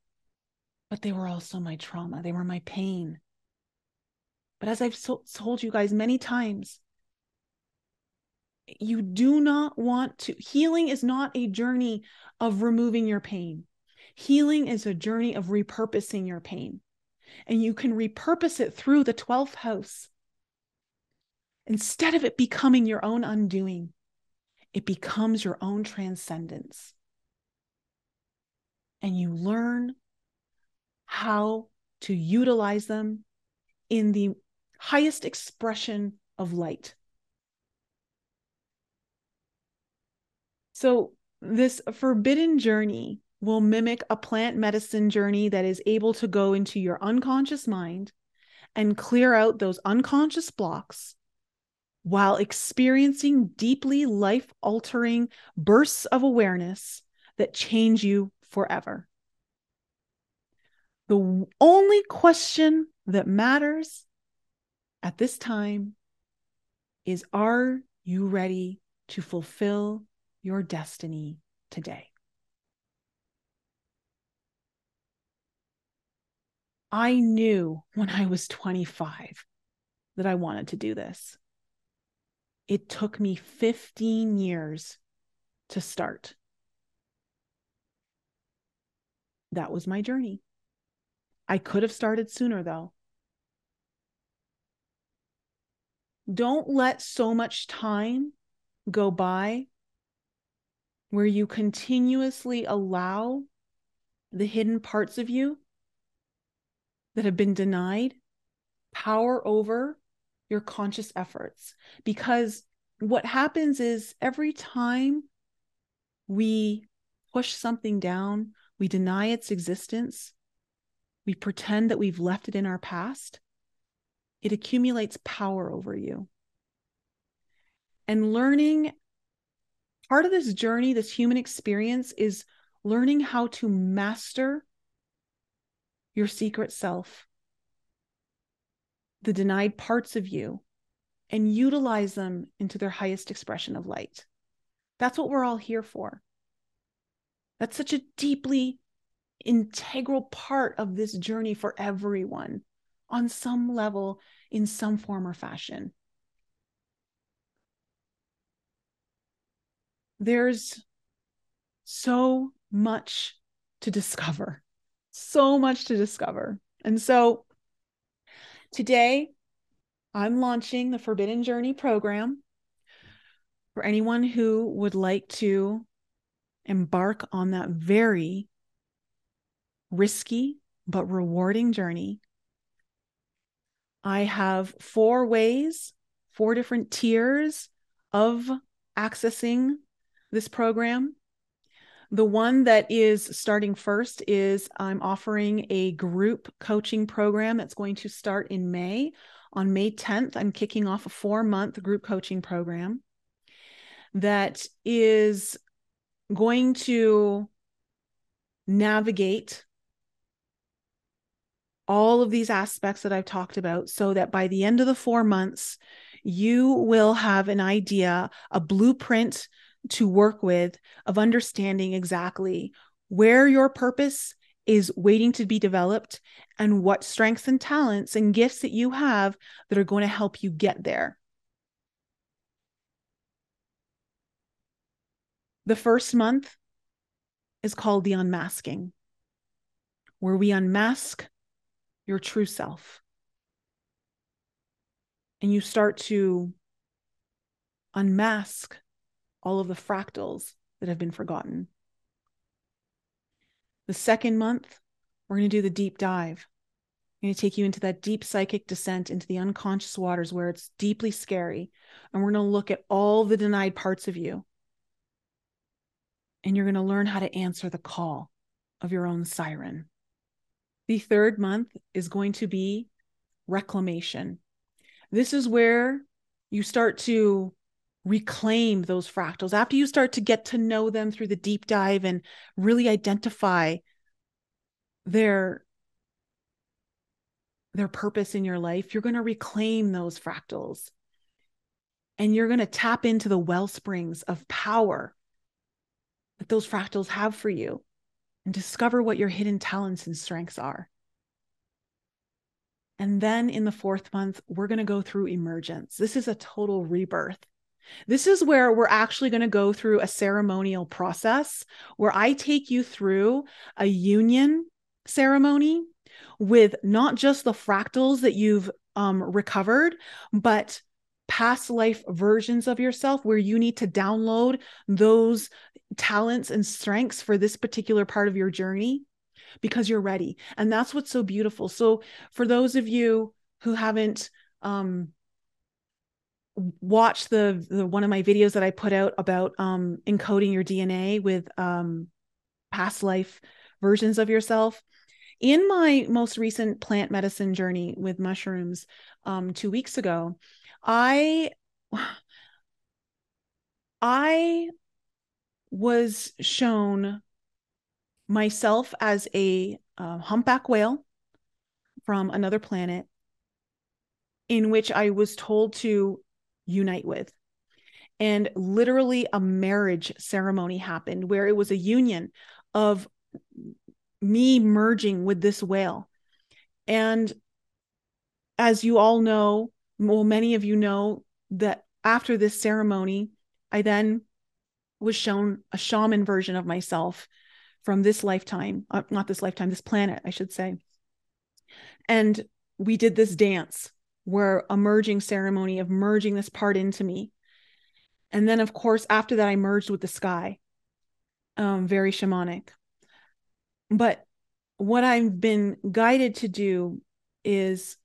Speaker 1: but they were also my trauma. They were my pain. But as I've so- told you guys many times, you do not want to. Healing is not a journey of removing your pain. Healing is a journey of repurposing your pain. And you can repurpose it through the 12th house. Instead of it becoming your own undoing, it becomes your own transcendence. And you learn how to utilize them in the highest expression of light. So, this forbidden journey will mimic a plant medicine journey that is able to go into your unconscious mind and clear out those unconscious blocks while experiencing deeply life altering bursts of awareness that change you forever. The only question that matters at this time is Are you ready to fulfill your destiny today? I knew when I was 25 that I wanted to do this. It took me 15 years to start. That was my journey. I could have started sooner though. Don't let so much time go by where you continuously allow the hidden parts of you that have been denied power over your conscious efforts. Because what happens is every time we push something down, we deny its existence, we pretend that we've left it in our past, it accumulates power over you. And learning part of this journey, this human experience, is learning how to master your secret self, the denied parts of you, and utilize them into their highest expression of light. That's what we're all here for. That's such a deeply integral part of this journey for everyone on some level, in some form or fashion. There's so much to discover, so much to discover. And so today, I'm launching the Forbidden Journey program for anyone who would like to embark on that very risky but rewarding journey. I have four ways, four different tiers of accessing this program. The one that is starting first is I'm offering a group coaching program that's going to start in May. On May 10th, I'm kicking off a four month group coaching program that is going to navigate all of these aspects that I've talked about so that by the end of the four months, you will have an idea, a blueprint to work with of understanding exactly where your purpose is waiting to be developed and what strengths and talents and gifts that you have that are going to help you get there. The first month is called the unmasking, where we unmask your true self. And you start to unmask all of the fractals that have been forgotten. The second month, we're going to do the deep dive. I'm going to take you into that deep psychic descent into the unconscious waters where it's deeply scary. And we're going to look at all the denied parts of you. And you're going to learn how to answer the call of your own siren. The third month is going to be reclamation. This is where you start to reclaim those fractals. After you start to get to know them through the deep dive and really identify their their purpose in your life you're going to reclaim those fractals. And you're going to tap into the well springs of power that those fractals have for you and discover what your hidden talents and strengths are and then in the fourth month, we're going to go through emergence. This is a total rebirth. This is where we're actually going to go through a ceremonial process where I take you through a union ceremony with not just the fractals that you've um, recovered, but past life versions of yourself where you need to download those talents and strengths for this particular part of your journey because you're ready. And that's what's so beautiful. So, for those of you who haven't um, watch the the one of my videos that I put out about um encoding your DNA with um past life versions of yourself. In my most recent plant medicine journey with mushrooms um 2 weeks ago, I I was shown myself as a uh, humpback whale from another planet in which I was told to unite with. And literally, a marriage ceremony happened where it was a union of me merging with this whale. And as you all know, well, many of you know that after this ceremony, I then was shown a shaman version of myself from this lifetime, uh, not this lifetime, this planet, I should say. And we did this dance where a merging ceremony of merging this part into me. And then, of course, after that, I merged with the sky, um, very shamanic. But what I've been guided to do is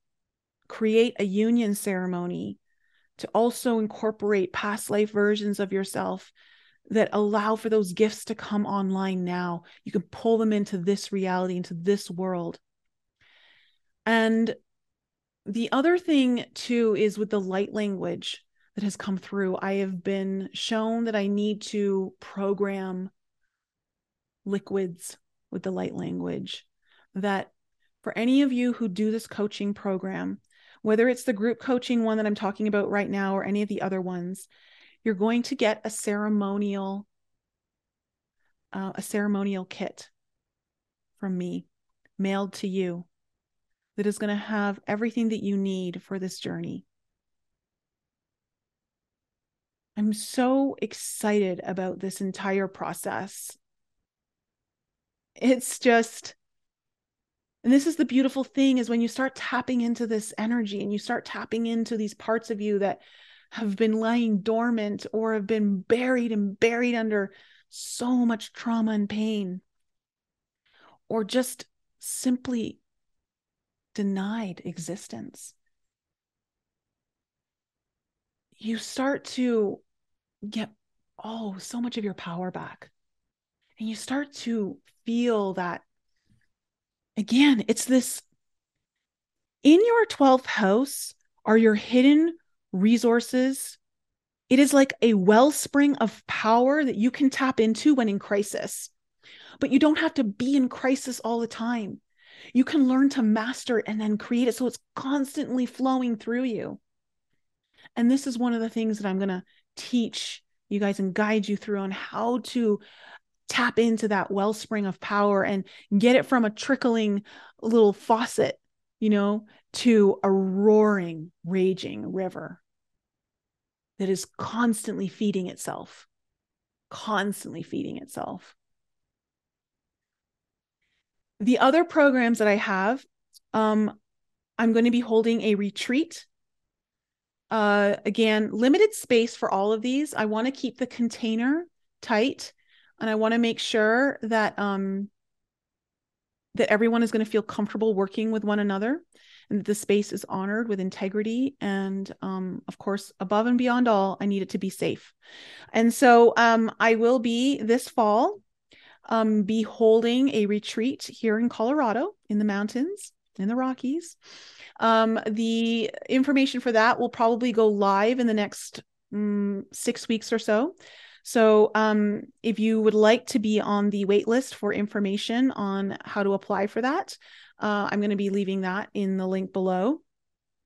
Speaker 1: create a union ceremony to also incorporate past life versions of yourself that allow for those gifts to come online now. You can pull them into this reality, into this world. And the other thing too is with the light language that has come through i have been shown that i need to program liquids with the light language that for any of you who do this coaching program whether it's the group coaching one that i'm talking about right now or any of the other ones you're going to get a ceremonial uh, a ceremonial kit from me mailed to you that is going to have everything that you need for this journey. I'm so excited about this entire process. It's just, and this is the beautiful thing is when you start tapping into this energy and you start tapping into these parts of you that have been lying dormant or have been buried and buried under so much trauma and pain, or just simply denied existence. You start to get, oh, so much of your power back. And you start to feel that again, it's this in your 12th house are your hidden resources. It is like a wellspring of power that you can tap into when in crisis. But you don't have to be in crisis all the time. You can learn to master it and then create it so it's constantly flowing through you. And this is one of the things that I'm going to teach you guys and guide you through on how to tap into that wellspring of power and get it from a trickling little faucet, you know, to a roaring, raging river that is constantly feeding itself, constantly feeding itself. The other programs that I have, um, I'm going to be holding a retreat. Uh, again, limited space for all of these. I want to keep the container tight and I want to make sure that um, that everyone is going to feel comfortable working with one another and the space is honored with integrity and um, of course above and beyond all i need it to be safe and so um, i will be this fall um, be holding a retreat here in Colorado in the mountains, in the Rockies. Um, the information for that will probably go live in the next um, six weeks or so. So, um, if you would like to be on the wait list for information on how to apply for that, uh, I'm going to be leaving that in the link below.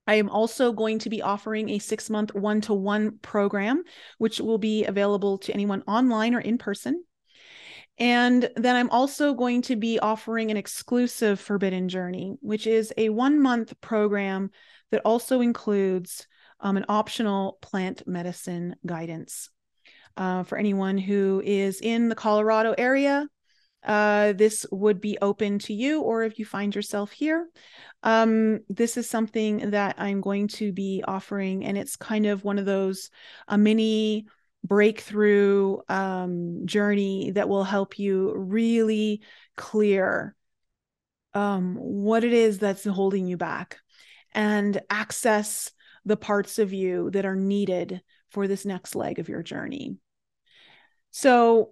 Speaker 1: I am also going to be offering a six month one to one program, which will be available to anyone online or in person. And then I'm also going to be offering an exclusive Forbidden Journey, which is a one month program that also includes um, an optional plant medicine guidance. Uh, for anyone who is in the Colorado area, uh, this would be open to you, or if you find yourself here, um, this is something that I'm going to be offering, and it's kind of one of those a mini breakthrough um, journey that will help you really clear um, what it is that's holding you back and access the parts of you that are needed for this next leg of your journey. So,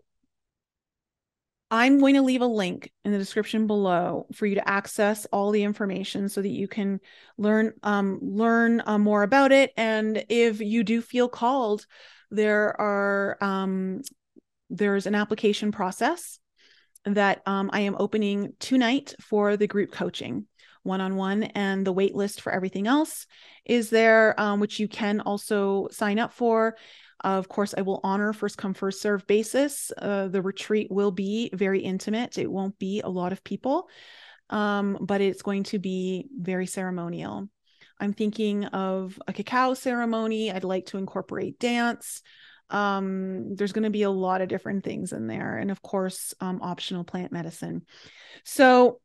Speaker 1: I'm going to leave a link in the description below for you to access all the information so that you can learn um, learn uh, more about it. And if you do feel called there are um, there's an application process that um, I am opening tonight for the group coaching one on one, and the wait list for everything else is there, um, which you can also sign up for. Of course, I will honor first come, first serve basis. Uh, the retreat will be very intimate, it won't be a lot of people, um, but it's going to be very ceremonial. I'm thinking of a cacao ceremony. I'd like to incorporate dance. Um, there's going to be a lot of different things in there. And of course, um, optional plant medicine. So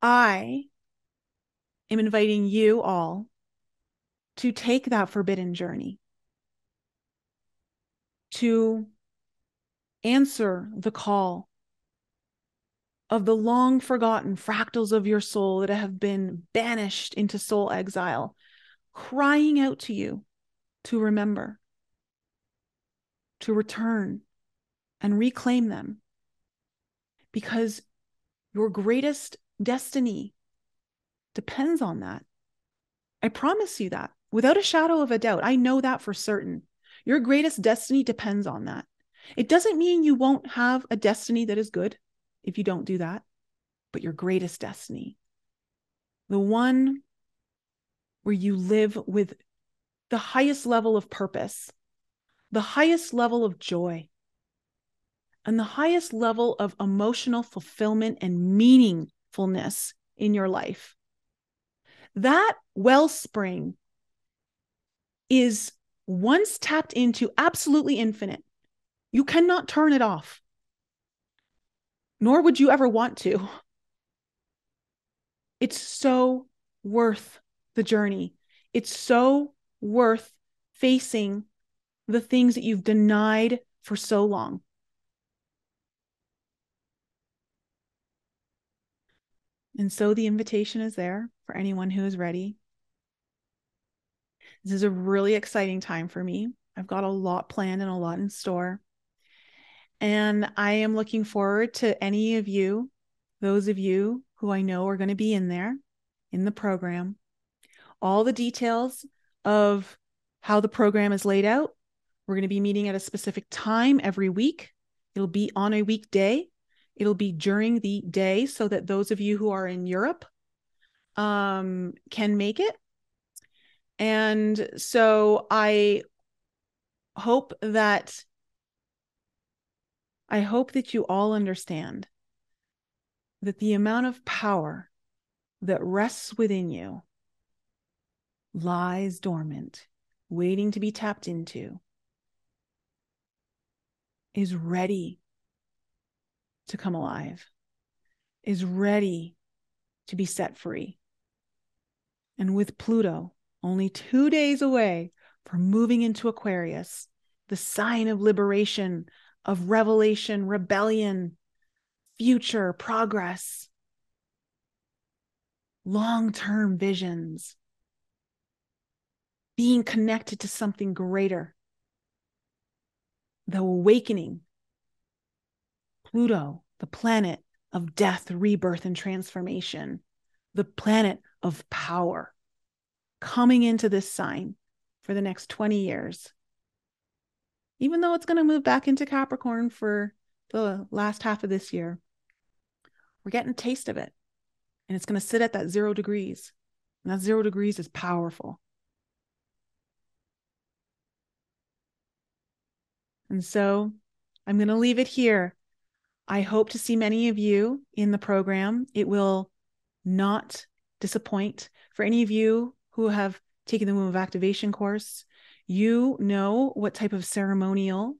Speaker 1: I am inviting you all to take that forbidden journey, to answer the call of the long forgotten fractals of your soul that have been banished into soul exile, crying out to you to remember, to return and reclaim them. Because your greatest destiny depends on that. I promise you that without a shadow of a doubt. I know that for certain. Your greatest destiny depends on that. It doesn't mean you won't have a destiny that is good if you don't do that, but your greatest destiny. The one where you live with the highest level of purpose, the highest level of joy, and the highest level of emotional fulfillment and meaningfulness in your life. That wellspring is once tapped into absolutely infinite. You cannot turn it off nor would you ever want to. It's so worth the journey. It's so worth facing the things that you've denied for so long. And so the invitation is there for anyone who is ready. This is a really exciting time for me. I've got a lot planned and a lot in store. And I am looking forward to any of you, those of you who I know are going to be in there in the program. All the details of how the program is laid out. We're going to be meeting at a specific time every week. It'll be on a weekday. It'll be during the day so that those of you who are in Europe um, can make it. And so I hope that I hope that you all understand that the amount of power that rests within you lies dormant, waiting to be tapped into, is ready to come alive, is ready to be set free. And with Pluto only two days away from moving into Aquarius, the sign of liberation, of revelation, rebellion, future, progress, long term visions, being connected to something greater, the awakening. Pluto, the planet of death, rebirth, and transformation, the planet of power, coming into this sign for the next 20 years even though it's going to move back into Capricorn for the last half of this year. We're getting a taste of it. And it's going to sit at that zero degrees. And that zero degrees is powerful. And so I'm going to leave it here. I hope to see many of you in the program. It will not disappoint. For any of you who have taken the Womb of Activation course, you know what type of ceremonial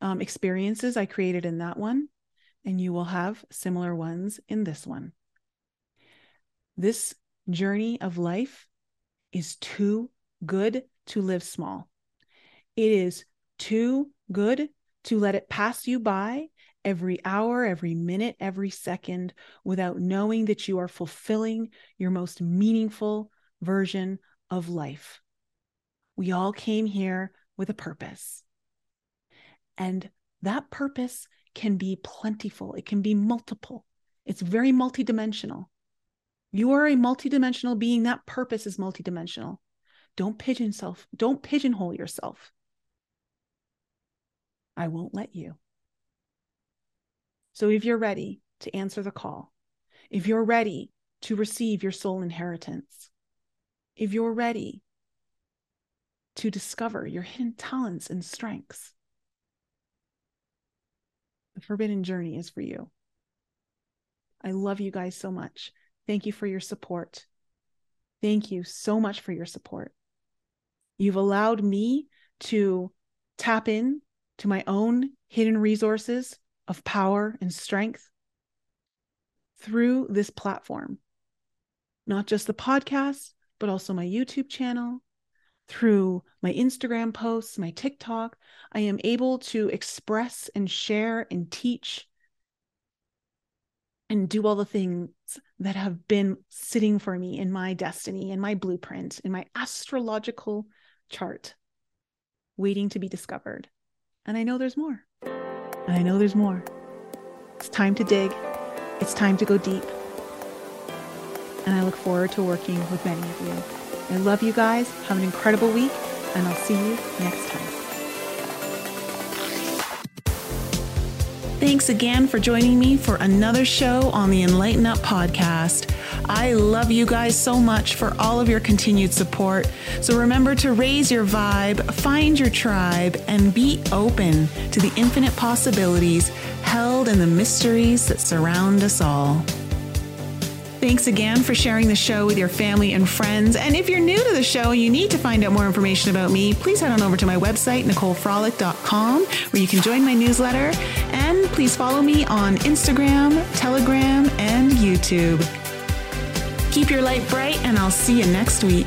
Speaker 1: um, experiences I created in that one, and you will have similar ones in this one. This journey of life is too good to live small. It is too good to let it pass you by every hour, every minute, every second without knowing that you are fulfilling your most meaningful version of life. We all came here with a purpose. And that purpose can be plentiful, it can be multiple, it's very multidimensional. You are a multidimensional being. That purpose is multidimensional. Don't pigeon self, don't pigeonhole yourself. I won't let you. So if you're ready to answer the call, if you're ready to receive your soul inheritance, if you're ready to discover your hidden talents and strengths. The Forbidden Journey is for you. I love you guys so much. Thank you for your support. Thank you so much for your support. You've allowed me to tap in to my own hidden resources of power and strength through this platform. Not just the podcast, but also my YouTube channel, through my Instagram posts, my TikTok, I am able to express and share and teach and do all the things that have been sitting for me in my destiny, in my blueprint, in my astrological chart, waiting to be discovered. And I know there's more. And I know there's more. It's time to dig. It's time to go deep. And I look forward to working with many of you. I love you guys. Have an incredible week, and I'll see you next time. Thanks again for joining me for another show on the Enlighten Up podcast. I love you guys so much for all of your continued support. So remember to raise your vibe, find your tribe, and be open to the infinite possibilities held in the mysteries that surround us all. Thanks again for sharing the show with your family and friends. And if you're new to the show and you need to find out more information about me, please head on over to my website, NicoleFrolick.com, where you can join my newsletter. And please follow me on Instagram, Telegram, and YouTube. Keep your light bright, and I'll see you next week.